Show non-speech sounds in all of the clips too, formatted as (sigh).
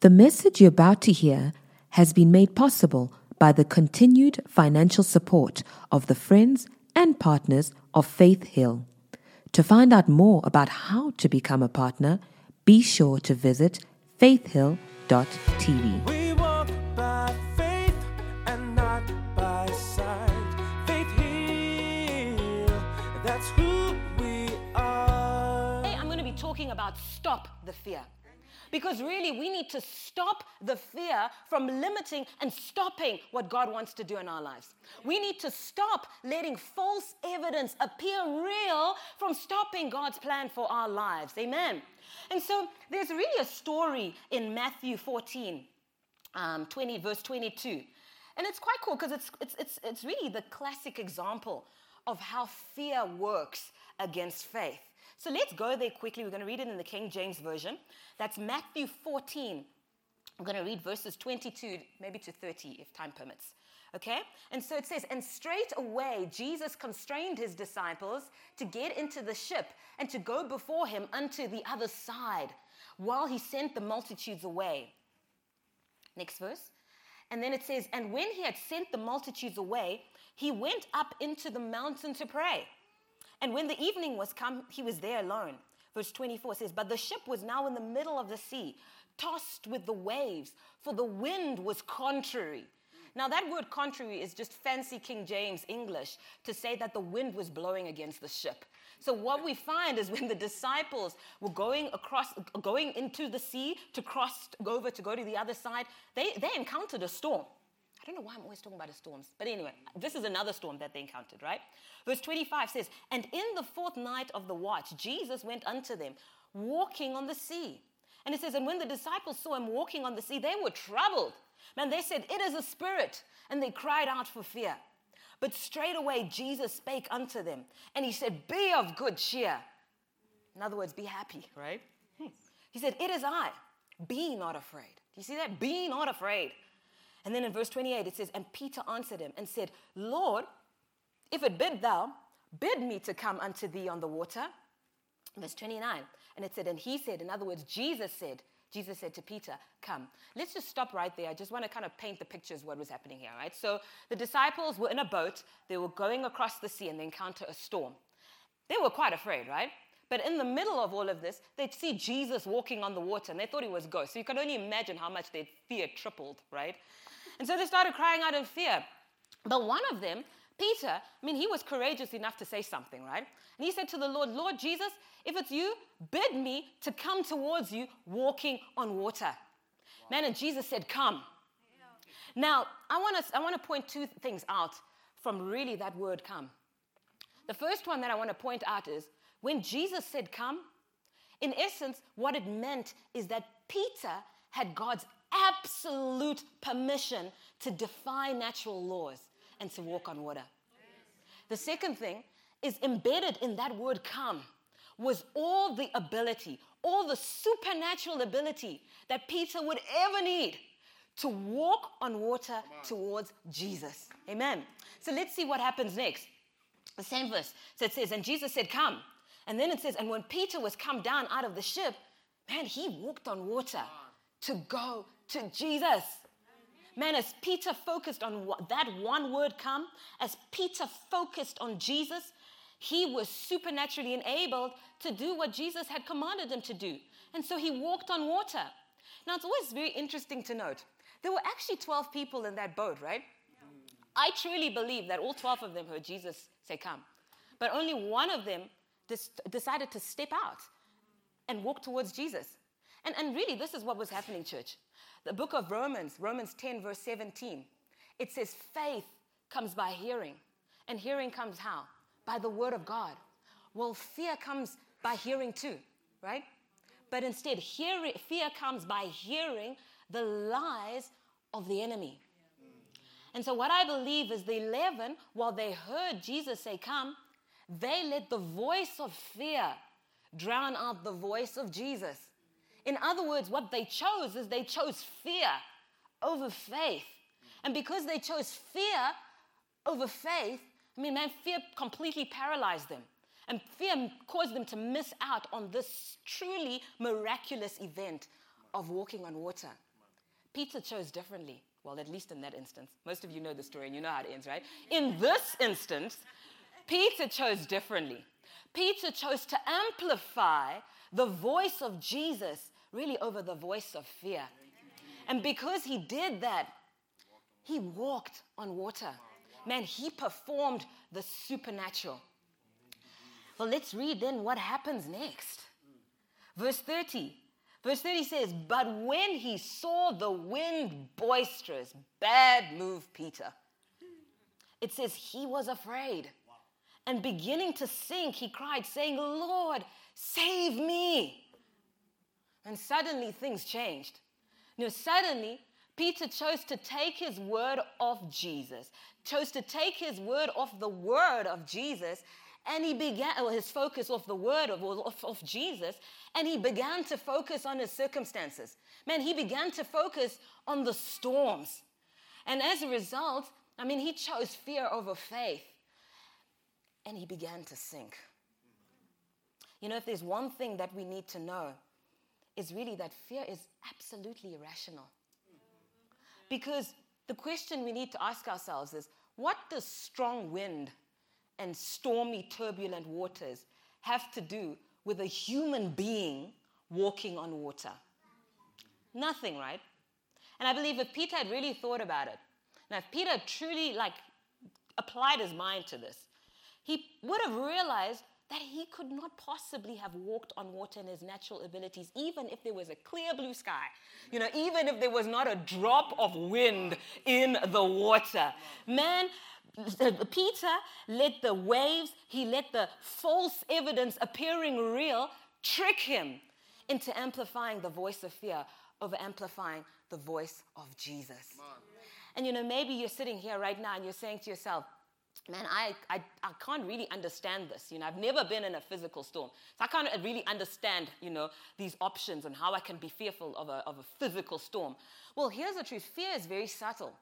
The message you're about to hear has been made possible by the continued financial support of the friends and partners of Faith Hill. To find out more about how to become a partner, be sure to visit faithhill.tv. We walk by faith and not by sight. Faith Hill, that's who we are. Today, I'm going to be talking about stop the fear. Because really, we need to stop the fear from limiting and stopping what God wants to do in our lives. We need to stop letting false evidence appear real from stopping God's plan for our lives. Amen. And so, there's really a story in Matthew 14, um, 20, verse 22. And it's quite cool because it's, it's, it's, it's really the classic example of how fear works against faith. So let's go there quickly. We're going to read it in the King James Version. That's Matthew 14. I'm going to read verses 22, maybe to 30, if time permits. Okay? And so it says, And straight away Jesus constrained his disciples to get into the ship and to go before him unto the other side while he sent the multitudes away. Next verse. And then it says, And when he had sent the multitudes away, he went up into the mountain to pray. And when the evening was come, he was there alone. Verse 24 says, But the ship was now in the middle of the sea, tossed with the waves, for the wind was contrary. Now, that word contrary is just fancy King James English to say that the wind was blowing against the ship. So, what we find is when the disciples were going across, going into the sea to cross over to go to the other side, they, they encountered a storm. I don't know why I'm always talking about the storms. But anyway, this is another storm that they encountered, right? Verse 25 says, And in the fourth night of the watch, Jesus went unto them, walking on the sea. And it says, And when the disciples saw him walking on the sea, they were troubled. Man, they said, It is a spirit. And they cried out for fear. But straightway Jesus spake unto them, and he said, Be of good cheer. In other words, be happy, right? Hmm. He said, It is I. Be not afraid. Do you see that? Be not afraid. And then in verse 28, it says, And Peter answered him and said, Lord, if it bid thou, bid me to come unto thee on the water. Verse 29, and it said, And he said, in other words, Jesus said, Jesus said to Peter, Come. Let's just stop right there. I just want to kind of paint the pictures what was happening here, right? So the disciples were in a boat, they were going across the sea and they encounter a storm. They were quite afraid, right? But in the middle of all of this, they'd see Jesus walking on the water and they thought he was ghost. So you can only imagine how much their fear tripled, right? And so they started crying out in fear. But one of them, Peter, I mean, he was courageous enough to say something, right? And he said to the Lord, Lord Jesus, if it's you, bid me to come towards you walking on water. Man, and Jesus said, Come. Now, I want to I want to point two things out from really that word come. The first one that I want to point out is when Jesus said come, in essence, what it meant is that Peter had God's absolute permission to defy natural laws and to walk on water. The second thing is embedded in that word come was all the ability, all the supernatural ability that Peter would ever need to walk on water towards Jesus. Amen. So let's see what happens next. The same verse. So it says, And Jesus said, Come. And then it says, And when Peter was come down out of the ship, man, he walked on water to go to Jesus. Man, as Peter focused on what, that one word come, as Peter focused on Jesus, he was supernaturally enabled to do what Jesus had commanded him to do. And so he walked on water. Now, it's always very interesting to note there were actually 12 people in that boat, right? I truly believe that all 12 of them heard Jesus say, Come. But only one of them dis- decided to step out and walk towards Jesus. And, and really, this is what was happening, church. The book of Romans, Romans 10, verse 17, it says, Faith comes by hearing. And hearing comes how? By the word of God. Well, fear comes by hearing too, right? But instead, fear comes by hearing the lies of the enemy. And so, what I believe is the 11, while they heard Jesus say, Come, they let the voice of fear drown out the voice of Jesus. In other words, what they chose is they chose fear over faith. And because they chose fear over faith, I mean, man, fear completely paralyzed them. And fear caused them to miss out on this truly miraculous event of walking on water. Peter chose differently. Well, at least in that instance. Most of you know the story and you know how it ends, right? In this instance, Peter chose differently. Peter chose to amplify the voice of Jesus really over the voice of fear. And because he did that, he walked on water. Man, he performed the supernatural. Well, let's read then what happens next. Verse 30. Verse 30 says, But when he saw the wind boisterous, bad move Peter. It says he was afraid. And beginning to sink, he cried, saying, Lord, save me. And suddenly things changed. You know, suddenly Peter chose to take his word off Jesus, chose to take his word off the word of Jesus, and he began well, his focus off the word of, of, of Jesus, and he began to focus on his circumstances. Man, he began to focus on the storms. And as a result, I mean, he chose fear over faith, and he began to sink. You know, if there's one thing that we need to know, is really that fear is absolutely irrational. Because the question we need to ask ourselves is what does strong wind and stormy, turbulent waters have to do with a human being walking on water? Nothing, right? And I believe if Peter had really thought about it, now if Peter truly like applied his mind to this, he would have realized that he could not possibly have walked on water in his natural abilities, even if there was a clear blue sky. You know, even if there was not a drop of wind in the water. Man, Peter let the waves, he let the false evidence appearing real trick him into amplifying the voice of fear over amplifying the voice of Jesus. And you know, maybe you're sitting here right now and you're saying to yourself, man, I, I, I can't really understand this. You know, I've never been in a physical storm. So I can't really understand, you know, these options and how I can be fearful of a, of a physical storm. Well, here's the truth fear is very subtle.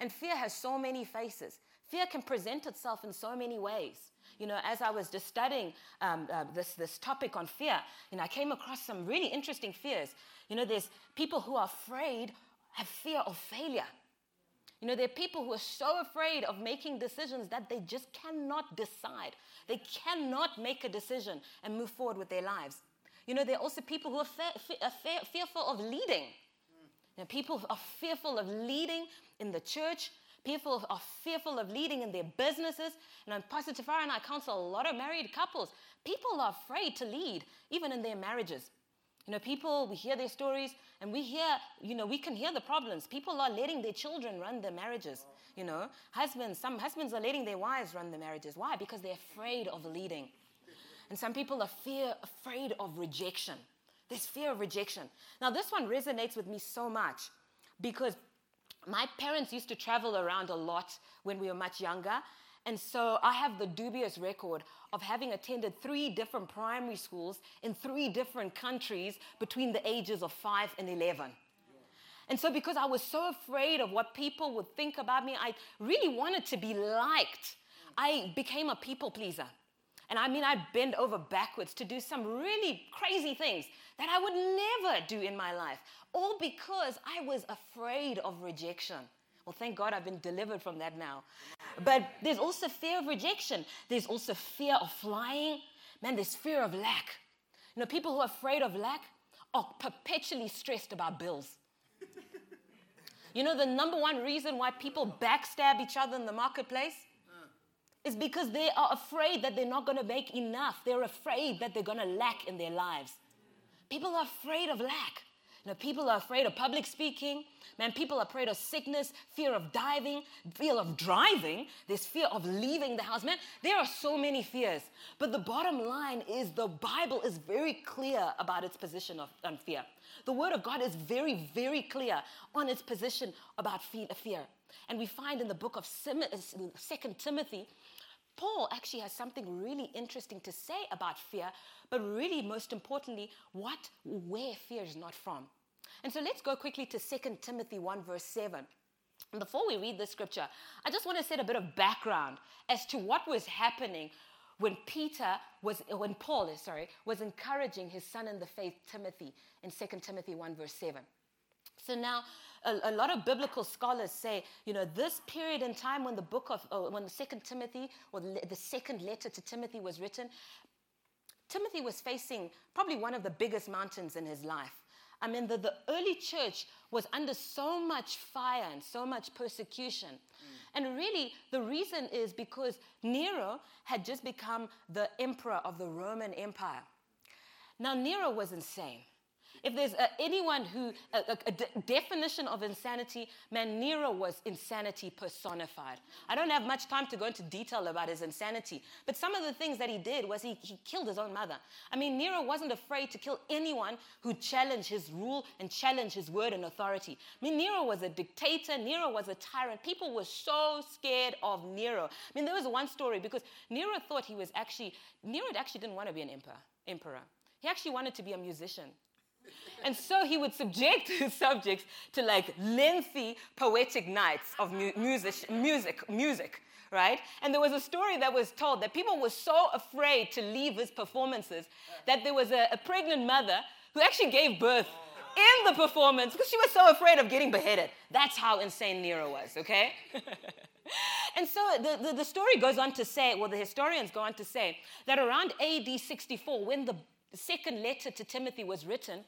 And fear has so many faces. Fear can present itself in so many ways. You know, as I was just studying um, uh, this, this topic on fear, you know, I came across some really interesting fears. You know, there's people who are afraid, have fear of failure. You know, there are people who are so afraid of making decisions that they just cannot decide. They cannot make a decision and move forward with their lives. You know, there are also people who are, fe- are fe- fearful of leading. You know, people are fearful of leading in the church. People are fearful of leading in their businesses. And You know, Pastor Tafara and I counsel a lot of married couples. People are afraid to lead, even in their marriages. You know, people, we hear their stories and we hear, you know, we can hear the problems. People are letting their children run their marriages. You know, husbands, some husbands are letting their wives run their marriages. Why? Because they're afraid of leading. And some people are fear, afraid of rejection. There's fear of rejection. Now, this one resonates with me so much because my parents used to travel around a lot when we were much younger. And so I have the dubious record of having attended three different primary schools in three different countries between the ages of five and 11. And so, because I was so afraid of what people would think about me, I really wanted to be liked. I became a people pleaser. And I mean, I bend over backwards to do some really crazy things that I would never do in my life, all because I was afraid of rejection. Well, thank God I've been delivered from that now. But there's also fear of rejection. There's also fear of flying. Man, there's fear of lack. You know, people who are afraid of lack are perpetually stressed about bills. (laughs) You know, the number one reason why people backstab each other in the marketplace is because they are afraid that they're not going to make enough. They're afraid that they're going to lack in their lives. People are afraid of lack. Know, people are afraid of public speaking. Man, people are afraid of sickness, fear of diving, fear of driving. this fear of leaving the house. Man, there are so many fears. But the bottom line is the Bible is very clear about its position of, on fear. The Word of God is very, very clear on its position about fear. And we find in the book of uh, Second Timothy, Paul actually has something really interesting to say about fear, but really, most importantly, what, where fear is not from. And so let's go quickly to 2 Timothy 1, verse 7. And before we read this scripture, I just want to set a bit of background as to what was happening when Peter was, when Paul, is, sorry, was encouraging his son in the faith, Timothy, in 2 Timothy 1, verse 7. So now, a, a lot of biblical scholars say, you know, this period in time when the book of, oh, when the Second Timothy or the second letter to Timothy was written, Timothy was facing probably one of the biggest mountains in his life. I mean, the, the early church was under so much fire and so much persecution. Mm. And really, the reason is because Nero had just become the emperor of the Roman Empire. Now, Nero was insane. If there's uh, anyone who, a, a- de- definition of insanity, man, Nero was insanity personified. I don't have much time to go into detail about his insanity, but some of the things that he did was he, he killed his own mother. I mean, Nero wasn't afraid to kill anyone who challenged his rule and challenged his word and authority. I mean, Nero was a dictator, Nero was a tyrant. People were so scared of Nero. I mean, there was one story because Nero thought he was actually, Nero actually didn't want to be an emperor. emperor. He actually wanted to be a musician. And so he would subject (laughs) his subjects to like lengthy poetic nights of mu- music, music, music, right? And there was a story that was told that people were so afraid to leave his performances that there was a, a pregnant mother who actually gave birth in the performance because she was so afraid of getting beheaded. That's how insane Nero was, okay? (laughs) and so the, the, the story goes on to say, well, the historians go on to say that around AD 64, when the second letter to Timothy was written,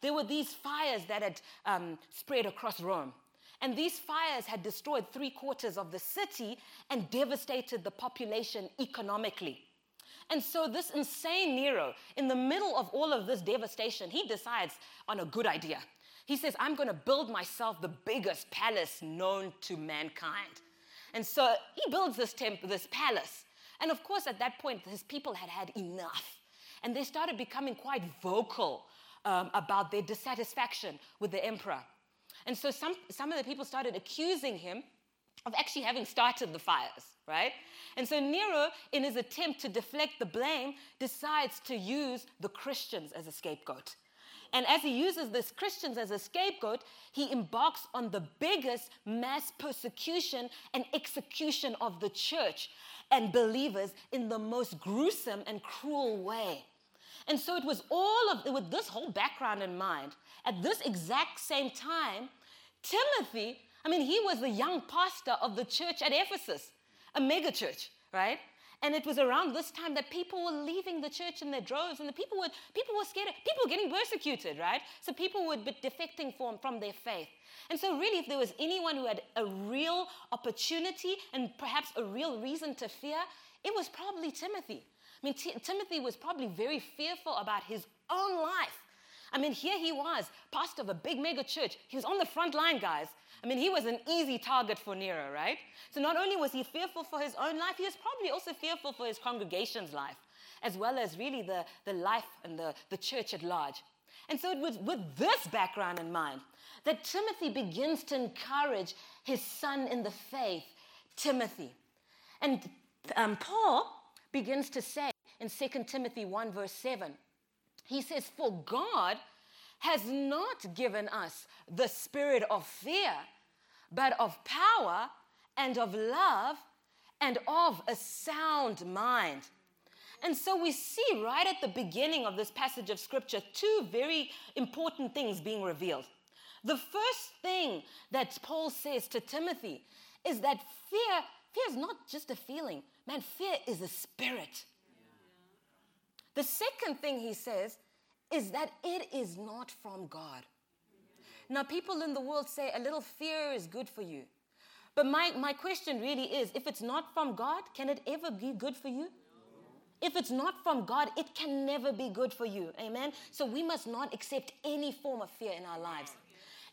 there were these fires that had um, spread across Rome. And these fires had destroyed three quarters of the city and devastated the population economically. And so, this insane Nero, in the middle of all of this devastation, he decides on a good idea. He says, I'm going to build myself the biggest palace known to mankind. And so, he builds this, temp- this palace. And of course, at that point, his people had had enough. And they started becoming quite vocal um, about their dissatisfaction with the emperor. And so, some, some of the people started accusing him of actually having started the fires, right? And so Nero, in his attempt to deflect the blame, decides to use the Christians as a scapegoat. And as he uses this Christians as a scapegoat, he embarks on the biggest mass persecution and execution of the church and believers in the most gruesome and cruel way. And so it was all of, with this whole background in mind, at this exact same time, Timothy, I mean, he was the young pastor of the church at Ephesus, a mega church, right? And it was around this time that people were leaving the church in their droves, and the people were people were scared. People were getting persecuted, right? So people would be defecting from, from their faith. And so, really, if there was anyone who had a real opportunity and perhaps a real reason to fear, it was probably Timothy. I mean, Ti- Timothy was probably very fearful about his own life. I mean, here he was, pastor of a big mega church. He was on the front line, guys. I mean, he was an easy target for Nero, right? So not only was he fearful for his own life, he was probably also fearful for his congregation's life, as well as really the, the life and the, the church at large. And so it was with this background in mind that Timothy begins to encourage his son in the faith, Timothy. And um, Paul begins to say in 2 Timothy 1, verse 7, he says, For God has not given us the spirit of fear, but of power and of love and of a sound mind. And so we see right at the beginning of this passage of scripture two very important things being revealed. The first thing that Paul says to Timothy is that fear, fear is not just a feeling. Man, fear is a spirit. The second thing he says is that it is not from God. Now, people in the world say a little fear is good for you. But my, my question really is if it's not from God, can it ever be good for you? If it's not from God, it can never be good for you. Amen? So we must not accept any form of fear in our lives.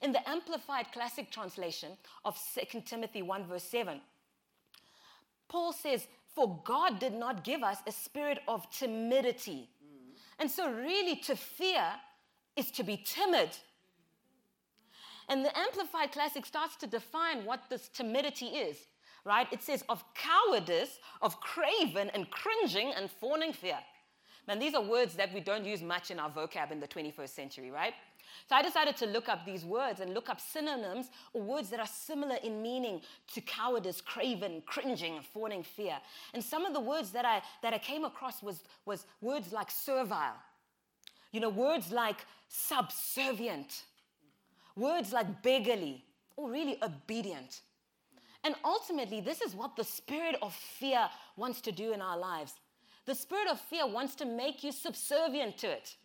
In the Amplified Classic Translation of 2 Timothy 1, verse 7, Paul says, For God did not give us a spirit of timidity. And so, really, to fear is to be timid. And the Amplified Classic starts to define what this timidity is, right? It says, of cowardice, of craven and cringing and fawning fear. Man, these are words that we don't use much in our vocab in the 21st century, right? So I decided to look up these words and look up synonyms or words that are similar in meaning to cowardice, craven, cringing, fawning fear. And some of the words that I, that I came across was, was words like servile, you know, words like subservient, words like beggarly, or really obedient. And ultimately, this is what the spirit of fear wants to do in our lives. The spirit of fear wants to make you subservient to it.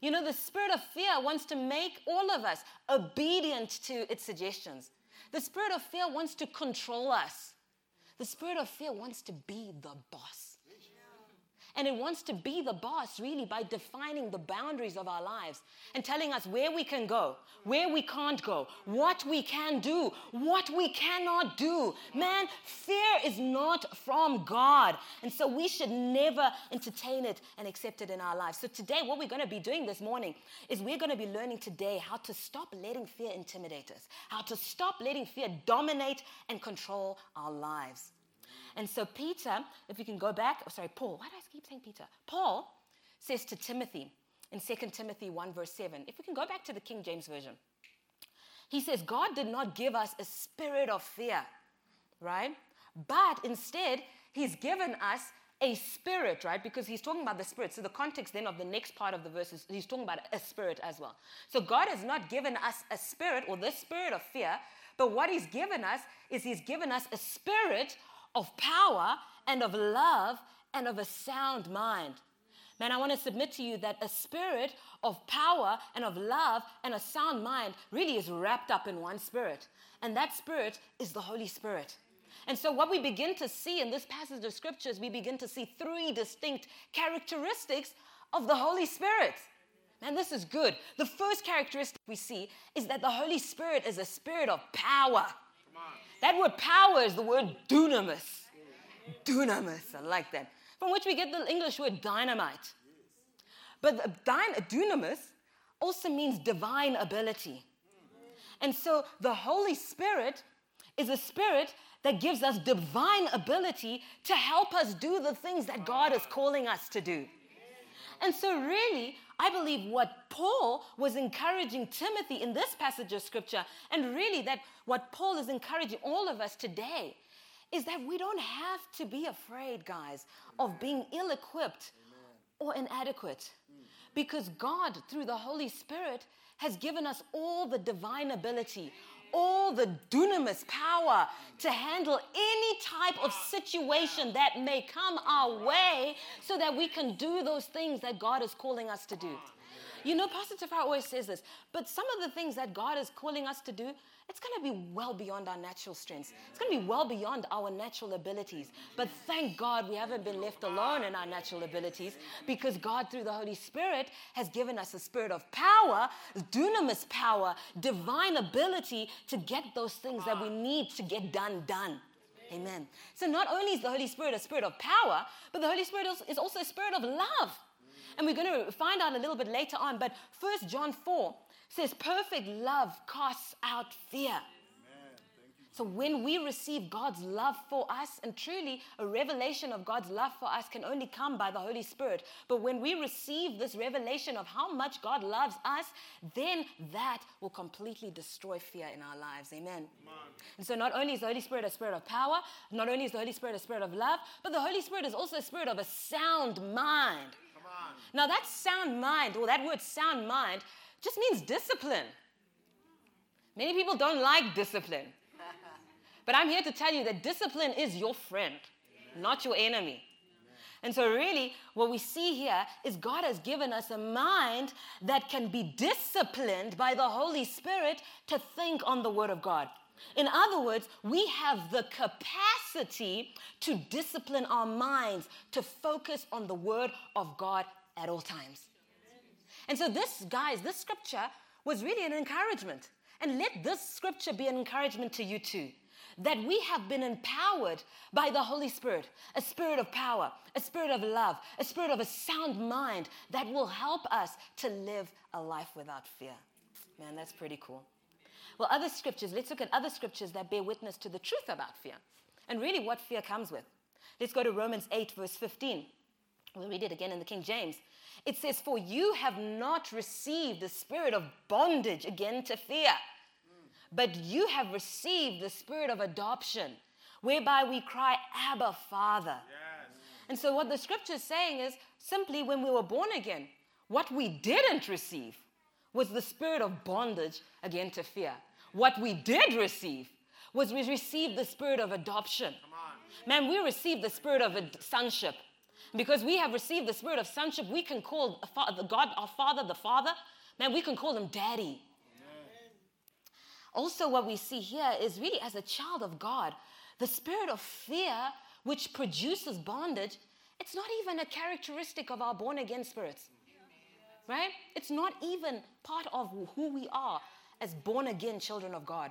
You know, the spirit of fear wants to make all of us obedient to its suggestions. The spirit of fear wants to control us. The spirit of fear wants to be the boss. And it wants to be the boss really by defining the boundaries of our lives and telling us where we can go, where we can't go, what we can do, what we cannot do. Man, fear is not from God. And so we should never entertain it and accept it in our lives. So today, what we're going to be doing this morning is we're going to be learning today how to stop letting fear intimidate us, how to stop letting fear dominate and control our lives. And so Peter, if we can go back, oh, sorry, Paul, why do I keep saying Peter? Paul says to Timothy in 2 Timothy 1, verse 7, if we can go back to the King James Version, he says, God did not give us a spirit of fear, right? But instead, he's given us a spirit, right? Because he's talking about the spirit. So the context then of the next part of the verse is he's talking about a spirit as well. So God has not given us a spirit or the spirit of fear, but what he's given us is he's given us a spirit of power and of love and of a sound mind. Man, I want to submit to you that a spirit of power and of love and a sound mind really is wrapped up in one spirit. And that spirit is the Holy Spirit. And so, what we begin to see in this passage of scriptures, we begin to see three distinct characteristics of the Holy Spirit. Man, this is good. The first characteristic we see is that the Holy Spirit is a spirit of power. That word power is the word dunamis. Dunamis, I like that. From which we get the English word dynamite. But dunamis also means divine ability. And so the Holy Spirit is a spirit that gives us divine ability to help us do the things that God is calling us to do. And so, really, I believe what Paul was encouraging Timothy in this passage of scripture, and really that what Paul is encouraging all of us today, is that we don't have to be afraid, guys, of being ill equipped or inadequate. Because God, through the Holy Spirit, has given us all the divine ability, all the dunamis power to handle any type of situation that may come our way so that we can do those things that God is calling us to do. You know, Pastor Tafara always says this, but some of the things that God is calling us to do, it's going to be well beyond our natural strengths. It's going to be well beyond our natural abilities. But thank God we haven't been left alone in our natural abilities because God, through the Holy Spirit, has given us a spirit of power, dunamis power, divine ability to get those things that we need to get done, done. Amen. So not only is the Holy Spirit a spirit of power, but the Holy Spirit is also a spirit of love. And we're going to find out a little bit later on, but 1 John 4 says, Perfect love casts out fear. So when we receive God's love for us, and truly a revelation of God's love for us can only come by the Holy Spirit. But when we receive this revelation of how much God loves us, then that will completely destroy fear in our lives. Amen. And so not only is the Holy Spirit a spirit of power, not only is the Holy Spirit a spirit of love, but the Holy Spirit is also a spirit of a sound mind. Now, that sound mind, or that word sound mind, just means discipline. Many people don't like discipline. But I'm here to tell you that discipline is your friend, not your enemy. And so, really, what we see here is God has given us a mind that can be disciplined by the Holy Spirit to think on the Word of God. In other words, we have the capacity to discipline our minds to focus on the Word of God at all times. And so, this, guys, this scripture was really an encouragement. And let this scripture be an encouragement to you too. That we have been empowered by the Holy Spirit, a spirit of power, a spirit of love, a spirit of a sound mind that will help us to live a life without fear. Man, that's pretty cool. Well, other scriptures, let's look at other scriptures that bear witness to the truth about fear and really what fear comes with. Let's go to Romans 8, verse 15. We'll read it again in the King James. It says, For you have not received the spirit of bondage again to fear, but you have received the spirit of adoption, whereby we cry, Abba, Father. And so, what the scripture is saying is simply when we were born again, what we didn't receive was the spirit of bondage again to fear. What we did receive was we received the spirit of adoption. Man, we received the spirit of ad- sonship. Because we have received the spirit of sonship, we can call a fa- the God our Father the Father. Man, we can call him Daddy. Also, what we see here is really as a child of God, the spirit of fear, which produces bondage, it's not even a characteristic of our born again spirits. Right? It's not even part of who we are as born again children of God.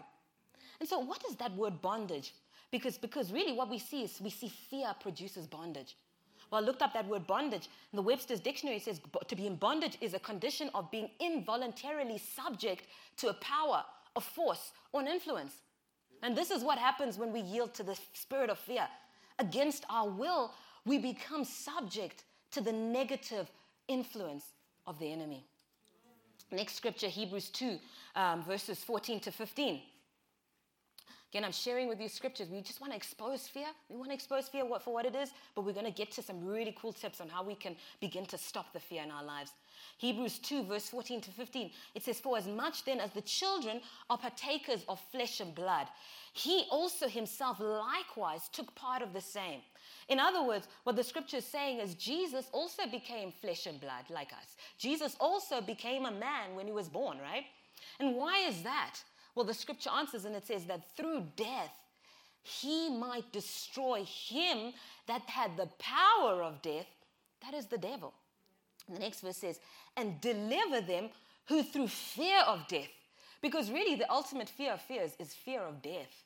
And so, what is that word bondage? Because, because really, what we see is we see fear produces bondage. Well, I looked up that word bondage. In the Webster's dictionary, says to be in bondage is a condition of being involuntarily subject to a power, a force, or an influence. And this is what happens when we yield to the spirit of fear. Against our will, we become subject to the negative influence of the enemy. Next scripture, Hebrews 2, um, verses 14 to 15. Again, I'm sharing with you scriptures. We just want to expose fear. We want to expose fear for what it is, but we're going to get to some really cool tips on how we can begin to stop the fear in our lives. Hebrews 2, verse 14 to 15. It says, For as much then as the children are partakers of flesh and blood, he also himself likewise took part of the same. In other words, what the scripture is saying is Jesus also became flesh and blood like us. Jesus also became a man when he was born, right? And why is that? Well, the scripture answers and it says that through death, he might destroy him that had the power of death, that is the devil. And the next verse says, and deliver them who through fear of death, because really the ultimate fear of fears is fear of death,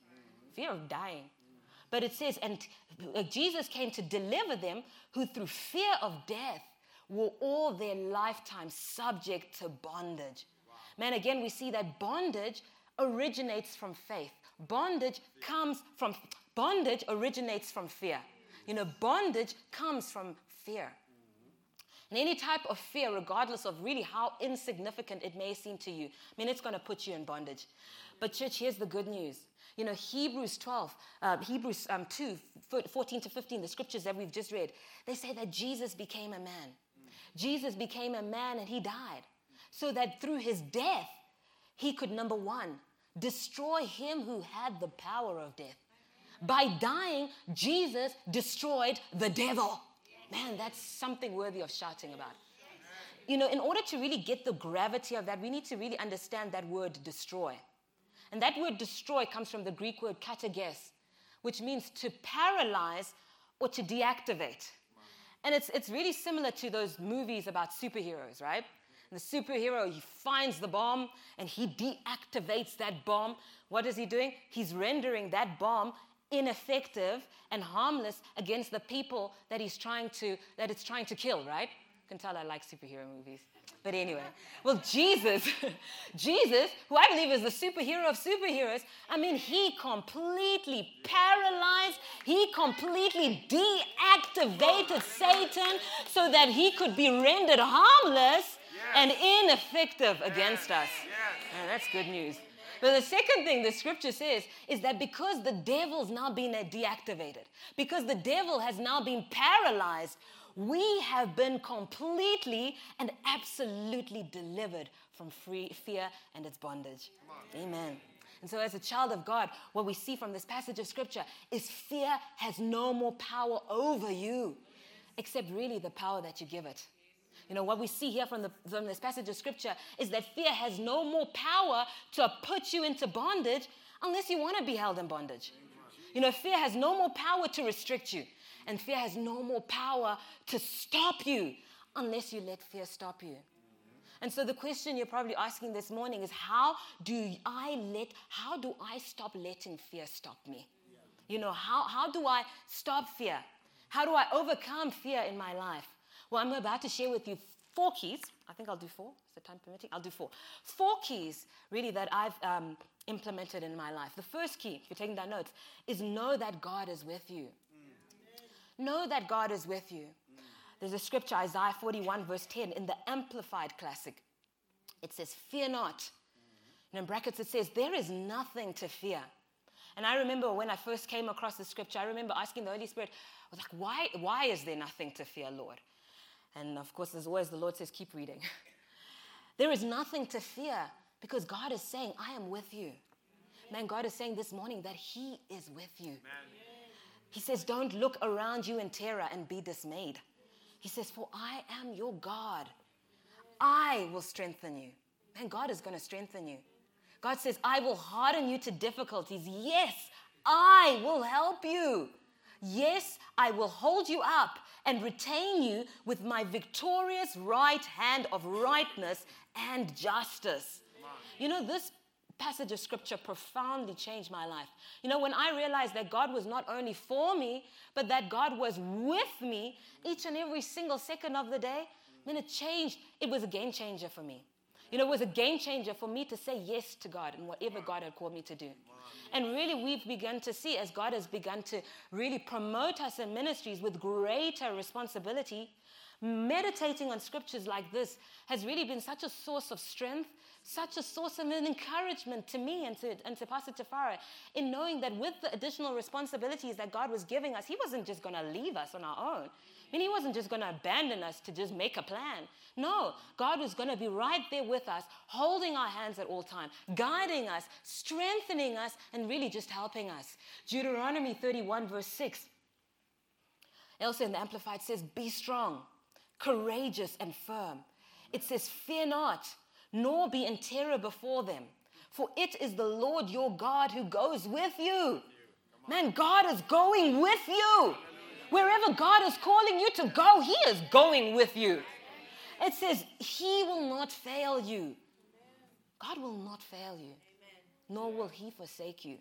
fear of dying. But it says, and uh, Jesus came to deliver them who through fear of death were all their lifetime subject to bondage. Man, again, we see that bondage originates from faith. Bondage comes from, bondage originates from fear. You know, bondage comes from fear. And any type of fear, regardless of really how insignificant it may seem to you, I mean, it's going to put you in bondage. But, church, here's the good news. You know, Hebrews 12, uh, Hebrews um, 2, 14 to 15, the scriptures that we've just read, they say that Jesus became a man. Jesus became a man and he died. So that through his death, he could, number one, destroy him who had the power of death. By dying, Jesus destroyed the devil. Man, that's something worthy of shouting about. You know, in order to really get the gravity of that, we need to really understand that word destroy. And that word destroy comes from the Greek word katages, which means to paralyze or to deactivate. And it's, it's really similar to those movies about superheroes, right? The superhero, he finds the bomb and he deactivates that bomb. What is he doing? He's rendering that bomb ineffective and harmless against the people that he's trying to, that it's trying to kill, right? You can tell I like superhero movies. But anyway, well, Jesus, (laughs) Jesus, who I believe is the superhero of superheroes, I mean, he completely paralyzed, he completely deactivated Satan so that he could be rendered harmless and ineffective against us. Man, that's good news. But the second thing the scripture says is that because the devil's now been deactivated, because the devil has now been paralyzed, we have been completely and absolutely delivered from free fear and its bondage. Amen. And so, as a child of God, what we see from this passage of scripture is fear has no more power over you, except really the power that you give it. You know, what we see here from, the, from this passage of scripture is that fear has no more power to put you into bondage unless you want to be held in bondage. You know, fear has no more power to restrict you, and fear has no more power to stop you unless you let fear stop you. And so the question you're probably asking this morning is how do I let, how do I stop letting fear stop me? You know, how, how do I stop fear? How do I overcome fear in my life? Well, I'm about to share with you four keys. I think I'll do four. Is the time permitting? I'll do four. Four keys, really, that I've um, implemented in my life. The first key, if you're taking down notes, is know that God is with you. Know that God is with you. There's a scripture, Isaiah 41, verse 10, in the Amplified Classic. It says, Fear not. And in brackets, it says, There is nothing to fear. And I remember when I first came across the scripture, I remember asking the Holy Spirit, I was like, why, why is there nothing to fear, Lord? And of course, as always, the Lord says, keep reading. (laughs) There is nothing to fear because God is saying, I am with you. Man, God is saying this morning that He is with you. He says, Don't look around you in terror and be dismayed. He says, For I am your God. I will strengthen you. Man, God is going to strengthen you. God says, I will harden you to difficulties. Yes, I will help you. Yes, I will hold you up and retain you with my victorious right hand of rightness and justice. You know, this passage of scripture profoundly changed my life. You know, when I realized that God was not only for me, but that God was with me each and every single second of the day, it changed. It was a game changer for me. You know, it was a game changer for me to say yes to God and whatever God had called me to do. And really, we've begun to see as God has begun to really promote us in ministries with greater responsibility, meditating on scriptures like this has really been such a source of strength, such a source of an encouragement to me and to, and to Pastor Tafara in knowing that with the additional responsibilities that God was giving us, He wasn't just going to leave us on our own. I mean, He wasn't just going to abandon us to just make a plan. No, God was going to be right there with us, holding our hands at all time, guiding us, strengthening us, and really just helping us. Deuteronomy 31, verse 6. Also in the Amplified says, Be strong, courageous, and firm. It says, Fear not, nor be in terror before them, for it is the Lord your God who goes with you. Man, God is going with you. Wherever God is calling you to go, He is going with you. It says, He will not fail you. God will not fail you, nor will He forsake you.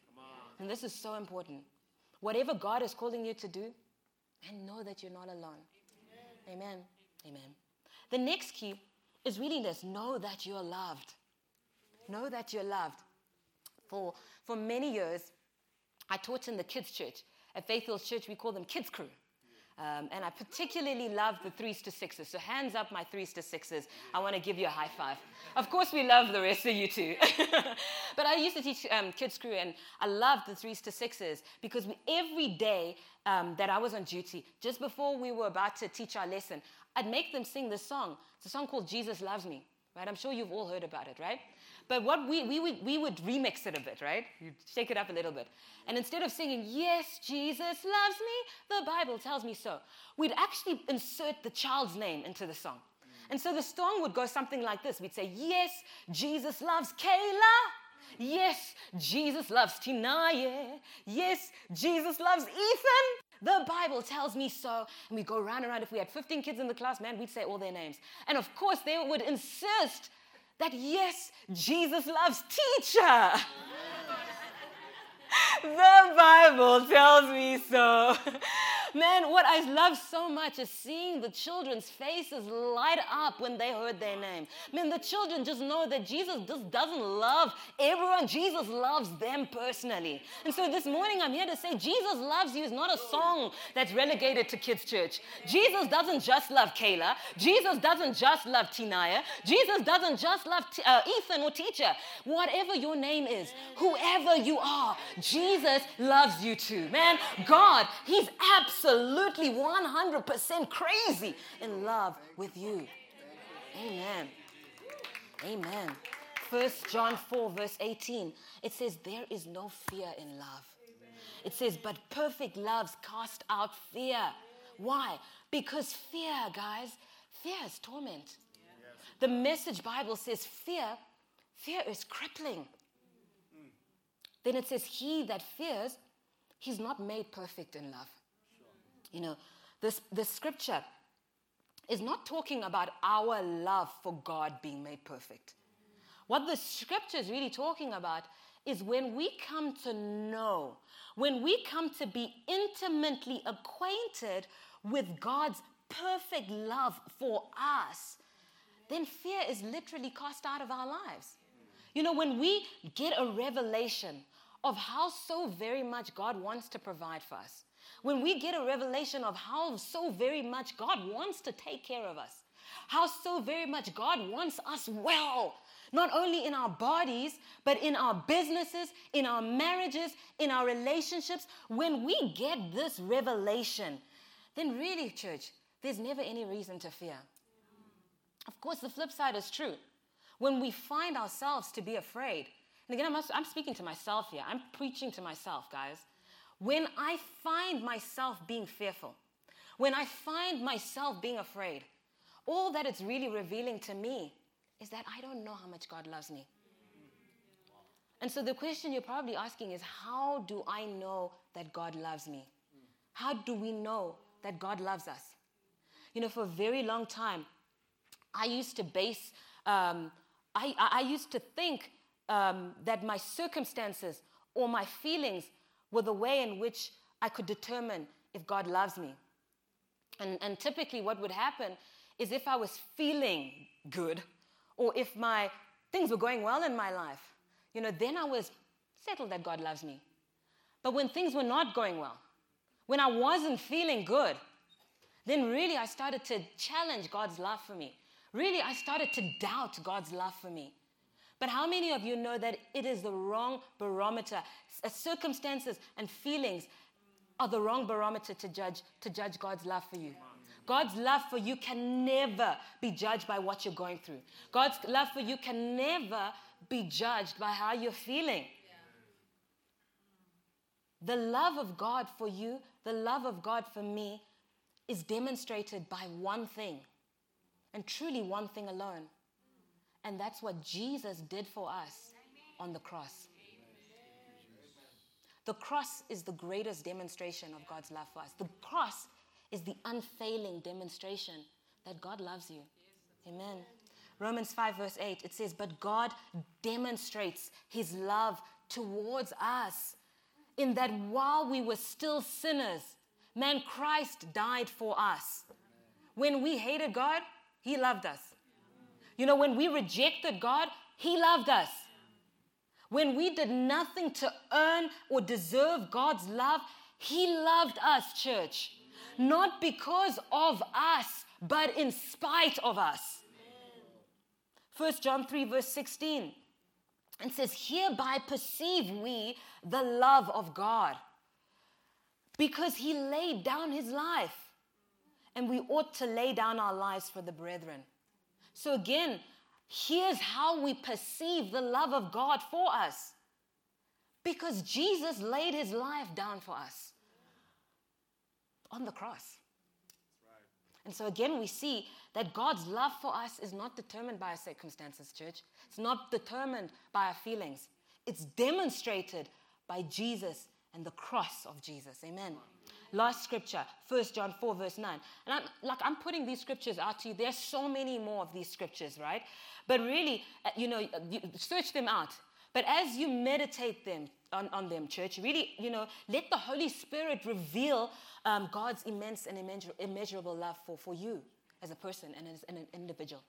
And this is so important. Whatever God is calling you to do, and know that you're not alone. Amen. Amen. The next key is really this know that you're loved. Know that you're loved. For, for many years, I taught in the kids' church. At Faith Hills Church, we call them kids' crew. Um, and I particularly love the threes to sixes. So, hands up, my threes to sixes. I want to give you a high five. Of course, we love the rest of you too. (laughs) but I used to teach um, kids crew, and I loved the threes to sixes because every day um, that I was on duty, just before we were about to teach our lesson, I'd make them sing this song. It's a song called Jesus Loves Me, right? I'm sure you've all heard about it, right? But what we, we, would, we would remix it a bit, right? You'd shake it up a little bit. And instead of singing, Yes, Jesus loves me, the Bible tells me so, we'd actually insert the child's name into the song. And so the song would go something like this We'd say, Yes, Jesus loves Kayla. Yes, Jesus loves Tinaya. Yes, Jesus loves Ethan. The Bible tells me so. And we go round and round. If we had 15 kids in the class, man, we'd say all their names. And of course, they would insist that yes, Jesus loves teacher. (laughs) the Bible tells me so. (laughs) Man, what I love so much is seeing the children's faces light up when they heard their name. Man, the children just know that Jesus just doesn't love everyone. Jesus loves them personally. And so this morning I'm here to say Jesus loves you is not a song that's relegated to kids' church. Jesus doesn't just love Kayla. Jesus doesn't just love Tinaya. Jesus doesn't just love T- uh, Ethan or teacher. Whatever your name is, whoever you are, Jesus loves you too. Man, God, He's absolutely 100% crazy in love with you. Amen. Amen. First John 4, verse 18, it says, There is no fear in love. It says, But perfect loves cast out fear. Why? Because fear, guys, fear is torment. The message Bible says fear, fear is crippling. Then it says, He that fears, he's not made perfect in love. You know, this, this scripture is not talking about our love for God being made perfect. What the scripture is really talking about is when we come to know, when we come to be intimately acquainted with God's perfect love for us, then fear is literally cast out of our lives. You know, when we get a revelation of how so very much God wants to provide for us, when we get a revelation of how so very much God wants to take care of us, how so very much God wants us well, not only in our bodies, but in our businesses, in our marriages, in our relationships, when we get this revelation, then really, church, there's never any reason to fear. Of course, the flip side is true. when we find ourselves to be afraid, and again, I'm, I'm speaking to myself here, I'm preaching to myself, guys. When I find myself being fearful, when I find myself being afraid, all that it's really revealing to me is that I don't know how much God loves me. And so the question you're probably asking is how do I know that God loves me? How do we know that God loves us? You know, for a very long time, I used to base, um, I, I used to think um, that my circumstances or my feelings were the way in which I could determine if God loves me. And, and typically, what would happen is if I was feeling good or if my things were going well in my life, you know, then I was settled that God loves me. But when things were not going well, when I wasn't feeling good, then really I started to challenge God's love for me. Really, I started to doubt God's love for me. But how many of you know that it is the wrong barometer? Uh, circumstances and feelings are the wrong barometer to judge to judge God's love for you. God's love for you can never be judged by what you're going through. God's love for you can never be judged by how you're feeling. The love of God for you, the love of God for me, is demonstrated by one thing, and truly one thing alone. And that's what Jesus did for us on the cross. The cross is the greatest demonstration of God's love for us. The cross is the unfailing demonstration that God loves you. Amen. Romans 5, verse 8, it says, But God demonstrates his love towards us in that while we were still sinners, man, Christ died for us. When we hated God, he loved us. You know, when we rejected God, he loved us. When we did nothing to earn or deserve God's love, He loved us, church. Not because of us, but in spite of us. 1 John 3, verse 16. And says, Hereby perceive we the love of God, because He laid down His life, and we ought to lay down our lives for the brethren. So, again, here's how we perceive the love of God for us. Because Jesus laid his life down for us on the cross. And so, again, we see that God's love for us is not determined by our circumstances, church. It's not determined by our feelings. It's demonstrated by Jesus and the cross of Jesus. Amen. Last scripture, 1 John 4, verse 9. And I'm like I'm putting these scriptures out to you. There's so many more of these scriptures, right? But really, uh, you know, search them out. But as you meditate them on, on them, church, really, you know, let the Holy Spirit reveal um, God's immense and immeasurable love for, for you as a person and as an individual.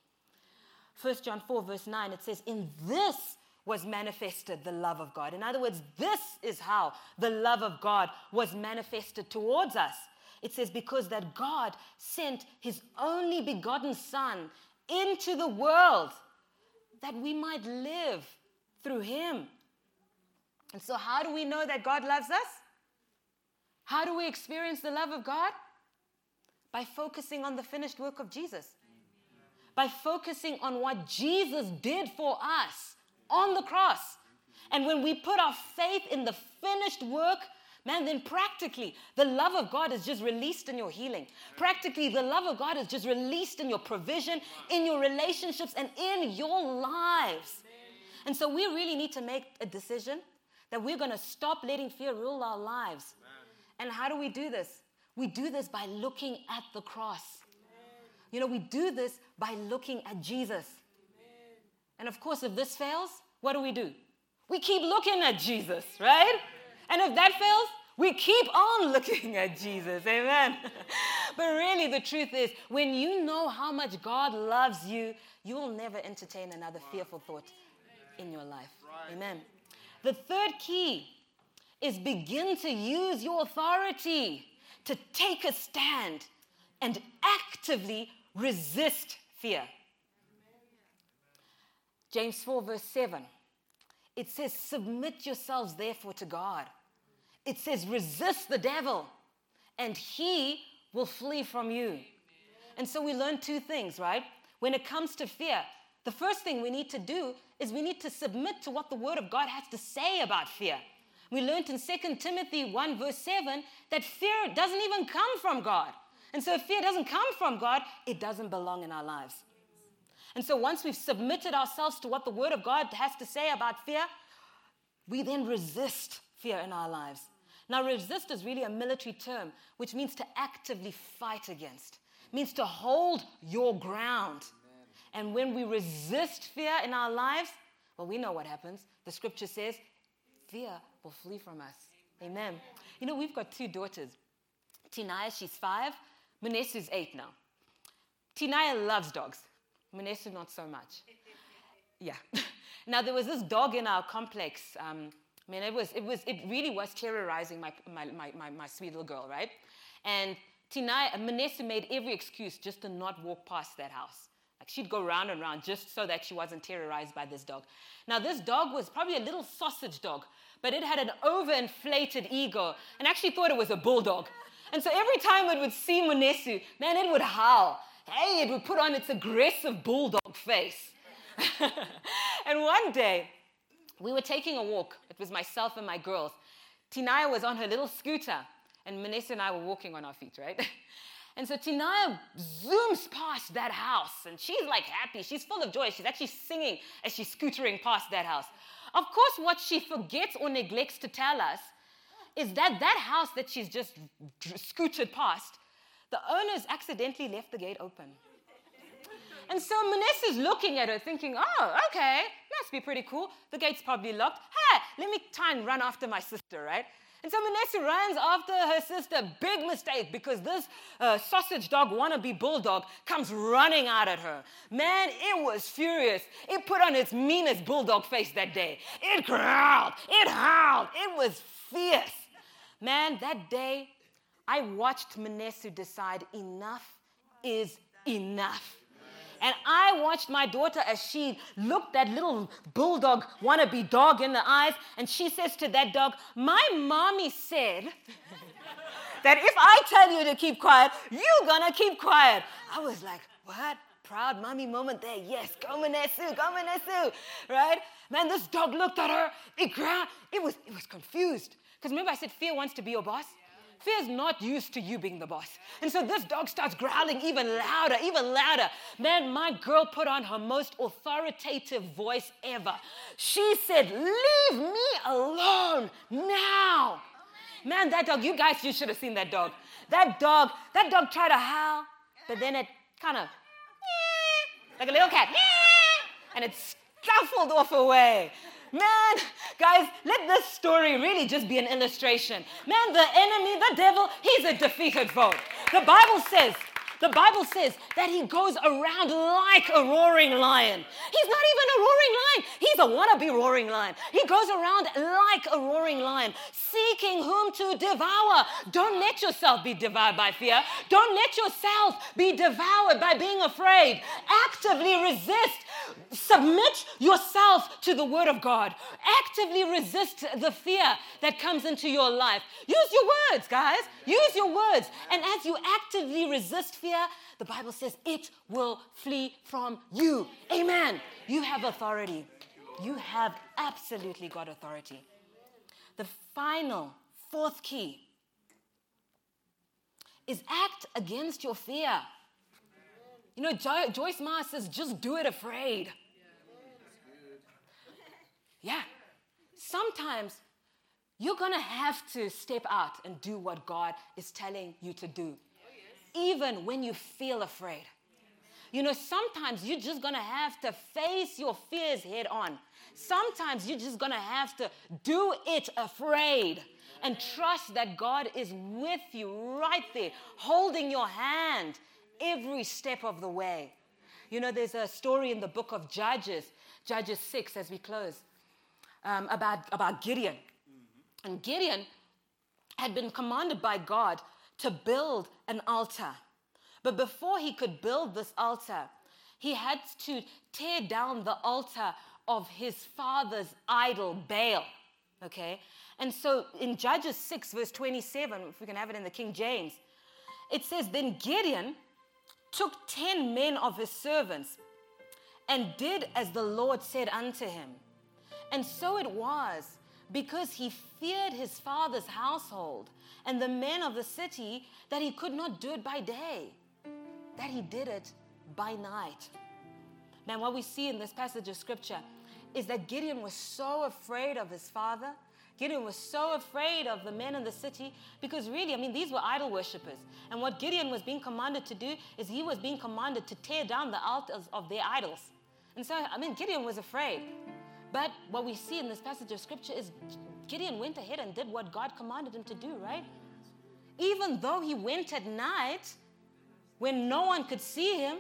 1 John 4, verse 9, it says, In this was manifested the love of God. In other words, this is how the love of God was manifested towards us. It says, Because that God sent his only begotten Son into the world that we might live through him. And so, how do we know that God loves us? How do we experience the love of God? By focusing on the finished work of Jesus by focusing on what Jesus did for us on the cross. And when we put our faith in the finished work, man, then practically the love of God is just released in your healing. Practically, the love of God is just released in your provision, in your relationships, and in your lives. And so we really need to make a decision that we're going to stop letting fear rule our lives. And how do we do this? We do this by looking at the cross. You know, we do this by looking at Jesus. And of course, if this fails, what do we do? We keep looking at Jesus, right? And if that fails, we keep on (laughs) looking at Jesus. Amen. (laughs) but really, the truth is, when you know how much God loves you, you will never entertain another fearful thought in your life. Amen. The third key is begin to use your authority to take a stand and actively resist fear. James 4, verse 7. It says, Submit yourselves therefore to God. It says, Resist the devil, and he will flee from you. And so we learn two things, right? When it comes to fear, the first thing we need to do is we need to submit to what the Word of God has to say about fear. We learned in 2 Timothy 1, verse 7, that fear doesn't even come from God. And so if fear doesn't come from God, it doesn't belong in our lives. And so once we've submitted ourselves to what the Word of God has to say about fear, we then resist fear in our lives. Now, resist is really a military term, which means to actively fight against, means to hold your ground. And when we resist fear in our lives, well, we know what happens. The scripture says, fear will flee from us. Amen. You know, we've got two daughters. Tinaya, she's five. Manessu's eight now. Tinaya loves dogs. Manessu, not so much. Yeah. (laughs) now, there was this dog in our complex. Um, I mean, it was, it was, it really was terrorizing my, my, my, my, my sweet little girl, right? And Tinaya, Manessu made every excuse just to not walk past that house. Like she'd go round and round just so that she wasn't terrorized by this dog. Now, this dog was probably a little sausage dog, but it had an overinflated ego and actually thought it was a bulldog. And so every time it would see Manessu, man, it would howl. Hey, it would put on its aggressive bulldog face. (laughs) and one day, we were taking a walk. It was myself and my girls. Tinaya was on her little scooter, and Manessu and I were walking on our feet, right? (laughs) And so Tinaya zooms past that house, and she's like happy. She's full of joy. She's actually singing as she's scootering past that house. Of course, what she forgets or neglects to tell us is that that house that she's just scooted past, the owners accidentally left the gate open. And so Manessu's looking at her thinking, oh, okay, must be pretty cool. The gate's probably locked. Hey, let me try and run after my sister, right? And so Manessu runs after her sister. Big mistake because this uh, sausage dog wannabe bulldog comes running out at her. Man, it was furious. It put on its meanest bulldog face that day. It growled, it howled, it was fierce. Man, that day, I watched Manessu decide enough is enough. And I watched my daughter as she looked that little bulldog wannabe dog in the eyes, and she says to that dog, My mommy said (laughs) that if I tell you to keep quiet, you're gonna keep quiet. I was like, What? Proud mommy moment there. Yes, go Manessu, go Manessu, right? Man, this dog looked at her, it growled, it was, it was confused. Because remember, I said fear wants to be your boss? Fear is not used to you being the boss. And so this dog starts growling even louder, even louder. Man, my girl put on her most authoritative voice ever. She said, Leave me alone now. Man, that dog, you guys, you should have seen that dog. That dog, that dog tried to howl, but then it kind of, like a little cat, and it scuffled off away. Man, guys, let this story really just be an illustration. Man, the enemy, the devil, he's a defeated foe. The Bible says, the Bible says that he goes around like a roaring lion. He's not even a roaring lion, he's a wannabe roaring lion. He goes around like a roaring lion, seeking whom to devour. Don't let yourself be devoured by fear. Don't let yourself be devoured by being afraid. Actively resist. Submit yourself to the word of God. Actively resist the fear that comes into your life. Use your words, guys. Use your words. And as you actively resist fear, the Bible says it will flee from you. Amen. You have authority. You have absolutely got authority. The final, fourth key is act against your fear. You know, jo- Joyce Meyer says, just do it afraid. Yeah. Sometimes you're going to have to step out and do what God is telling you to do, oh, even when you feel afraid. You know, sometimes you're just gonna have to face your fears head on. Sometimes you're just gonna have to do it afraid and trust that God is with you right there, holding your hand every step of the way. You know, there's a story in the book of Judges, Judges 6, as we close, um, about, about Gideon. And Gideon had been commanded by God to build an altar. But before he could build this altar, he had to tear down the altar of his father's idol, Baal. Okay? And so in Judges 6, verse 27, if we can have it in the King James, it says, Then Gideon took 10 men of his servants and did as the Lord said unto him. And so it was, because he feared his father's household and the men of the city, that he could not do it by day, that he did it by night. Now, what we see in this passage of scripture is that Gideon was so afraid of his father. Gideon was so afraid of the men in the city because, really, I mean, these were idol worshippers. And what Gideon was being commanded to do is he was being commanded to tear down the altars of their idols. And so, I mean, Gideon was afraid. But what we see in this passage of scripture is Gideon went ahead and did what God commanded him to do, right? Even though he went at night when no one could see him,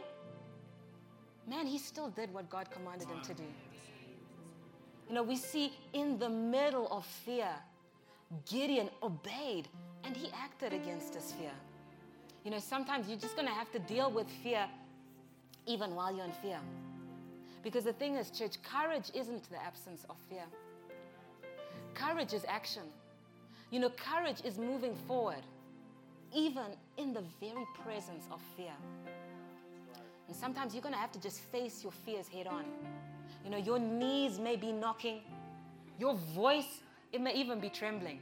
man, he still did what God commanded him to do. You know, we see in the middle of fear, Gideon obeyed and he acted against his fear. You know, sometimes you're just going to have to deal with fear even while you're in fear. Because the thing is, church, courage isn't the absence of fear. Courage is action. You know, courage is moving forward, even in the very presence of fear. And sometimes you're going to have to just face your fears head on. You know, your knees may be knocking, your voice, it may even be trembling.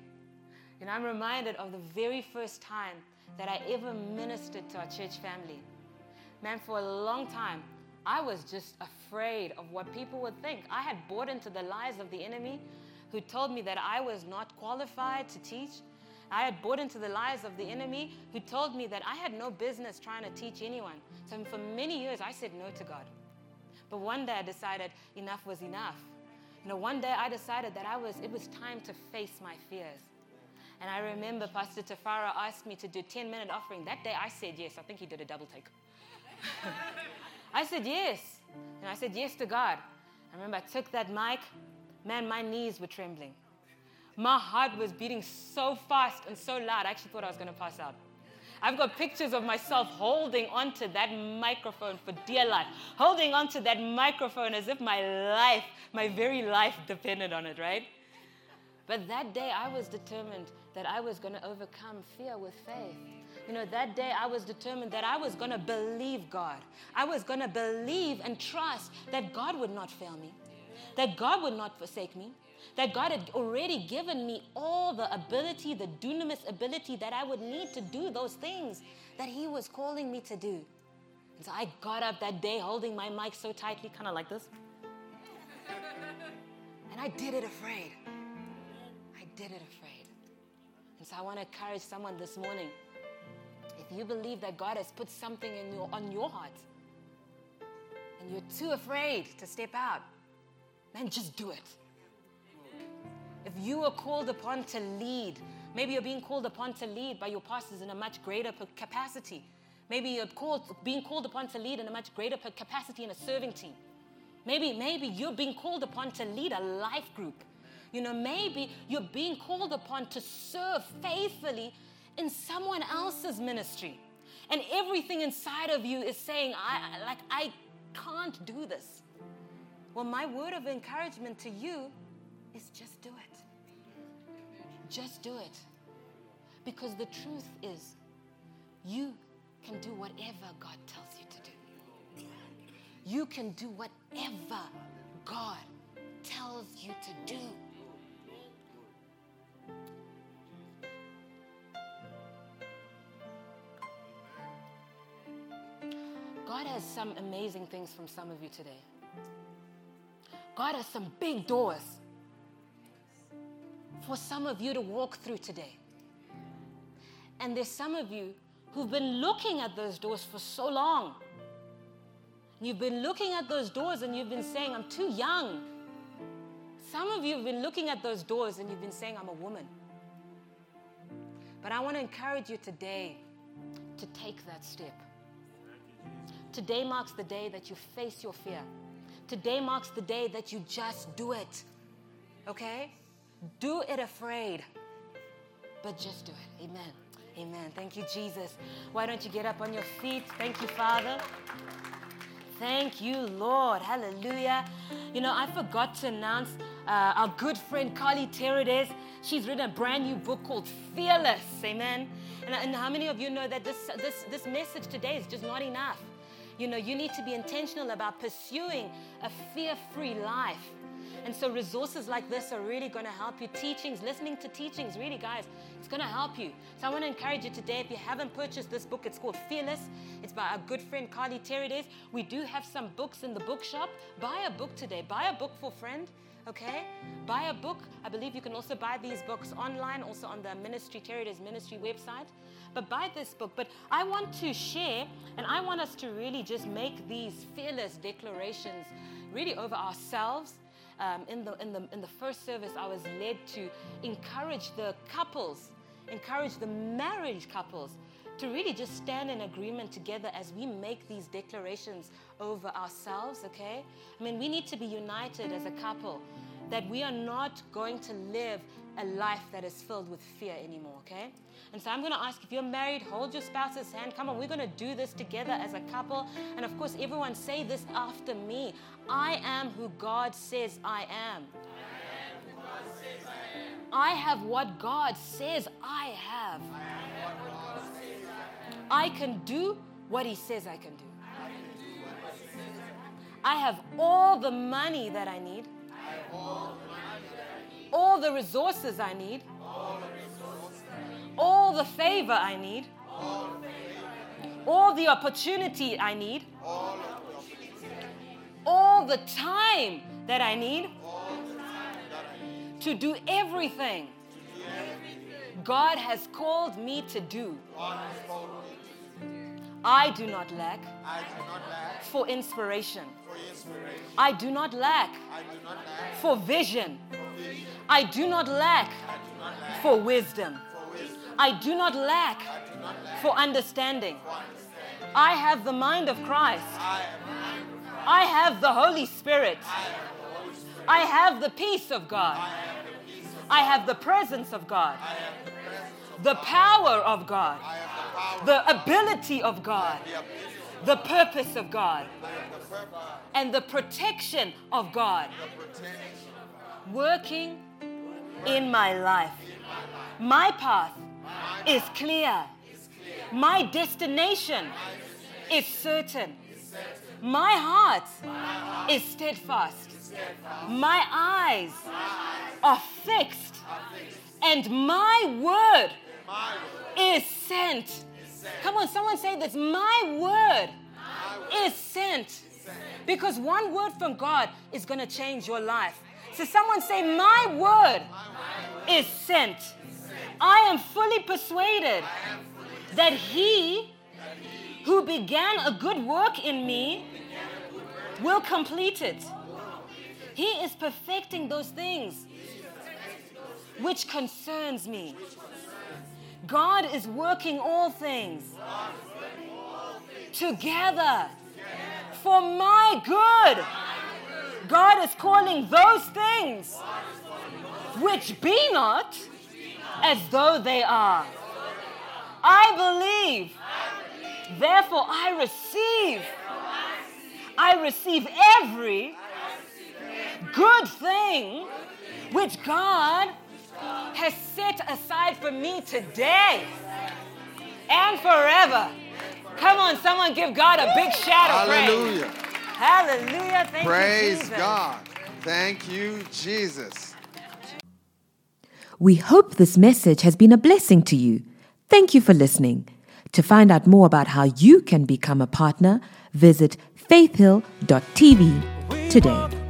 You know, I'm reminded of the very first time that I ever ministered to our church family. Man, for a long time, I was just afraid of what people would think. I had bought into the lies of the enemy who told me that I was not qualified to teach. I had bought into the lies of the enemy who told me that I had no business trying to teach anyone. So for many years, I said no to God. But one day I decided enough was enough. You know, one day I decided that I was, it was time to face my fears. And I remember Pastor Tafara asked me to do 10 minute offering. That day I said yes. I think he did a double take. (laughs) I said yes. And I said yes to God. I remember I took that mic. Man, my knees were trembling. My heart was beating so fast and so loud, I actually thought I was going to pass out. I've got pictures of myself holding onto that microphone for dear life, holding onto that microphone as if my life, my very life depended on it, right? But that day I was determined that I was going to overcome fear with faith. You know, that day I was determined that I was going to believe God. I was going to believe and trust that God would not fail me, that God would not forsake me, that God had already given me all the ability, the dunamis ability that I would need to do those things that He was calling me to do. And so I got up that day holding my mic so tightly, kind of like this. (laughs) And I did it afraid. I did it afraid. And so I want to encourage someone this morning. If you believe that God has put something in your, on your heart and you're too afraid to step out, then just do it. If you are called upon to lead, maybe you're being called upon to lead by your pastors in a much greater capacity. Maybe you're called, being called upon to lead in a much greater capacity in a serving team. Maybe, maybe you're being called upon to lead a life group. You know, maybe you're being called upon to serve faithfully in someone else's ministry. And everything inside of you is saying, I like I can't do this. Well, my word of encouragement to you is just do it. Just do it. Because the truth is, you can do whatever God tells you to do. You can do whatever God tells you to do. God has some amazing things from some of you today. God has some big doors for some of you to walk through today. And there's some of you who've been looking at those doors for so long. You've been looking at those doors and you've been saying, I'm too young. Some of you have been looking at those doors and you've been saying, I'm a woman. But I want to encourage you today to take that step. Today marks the day that you face your fear. Today marks the day that you just do it. Okay? Do it afraid, but just do it. Amen. Amen. Thank you, Jesus. Why don't you get up on your feet? Thank you, Father. Thank you, Lord. Hallelujah. You know, I forgot to announce uh, our good friend Carley Terradez. She's written a brand new book called Fearless. Amen. And, and how many of you know that this, this, this message today is just not enough? You know, you need to be intentional about pursuing a fear free life. And so, resources like this are really going to help you. Teachings, listening to teachings, really, guys, it's going to help you. So, I want to encourage you today if you haven't purchased this book, it's called Fearless. It's by our good friend Carley Terradez. We do have some books in the bookshop. Buy a book today, buy a book for a friend. Okay? Buy a book. I believe you can also buy these books online, also on the Ministry, Terradez Ministry website. But buy this book. But I want to share, and I want us to really just make these fearless declarations really over ourselves um, in, the, in, the, in the first service, I was led to encourage the couples, encourage the marriage couples to really just stand in agreement together as we make these declarations over ourselves, okay? I mean, we need to be united as a couple that we are not going to live a life that is filled with fear anymore, okay? And so I'm to ask if you're married, hold your spouse's hand. Come on, we're to do this together as a couple. And of course, everyone say this after me I am who God says I am. I have what God says I have. I can do what He says I can do. I have all the money that I need, all the resources I need, all the favor I need, all the opportunity I need, all the time that I need to do everything God has called me to do. I do not lack I do not lack for inspiration. for inspiration. I do not lack I do not lack for vision. I do not lack for wisdom. I do not lack for understanding. I have the mind of Christ. I have the Holy Spirit. I have the peace of God. I have the presence of God. The power of God. The ability of God. the purpose of God. And the protection of God. Working in my life. My path is clear. My destination is certain. My heart is steadfast. My eyes are fixed. And my word is sent. Come on, someone say this. My word is sent. Because one word from God is going to change your life. So, someone say, My word is sent. I am fully persuaded that He who began a good work in me will complete it. He is perfecting those things which concerns me. God is working all things together for my good. God is calling those things which be not as though they are. I believe, therefore I receive. I receive every good thing which God has set aside for me today and forever. Come on, someone give God a big shout of praise. Hallelujah. Hallelujah. Thank you, Praise Jesus. God. Thank you, Jesus. We hope this message has been a blessing to you. Thank you for listening. To find out more about how you can become a partner, visit faithhill.tv We today.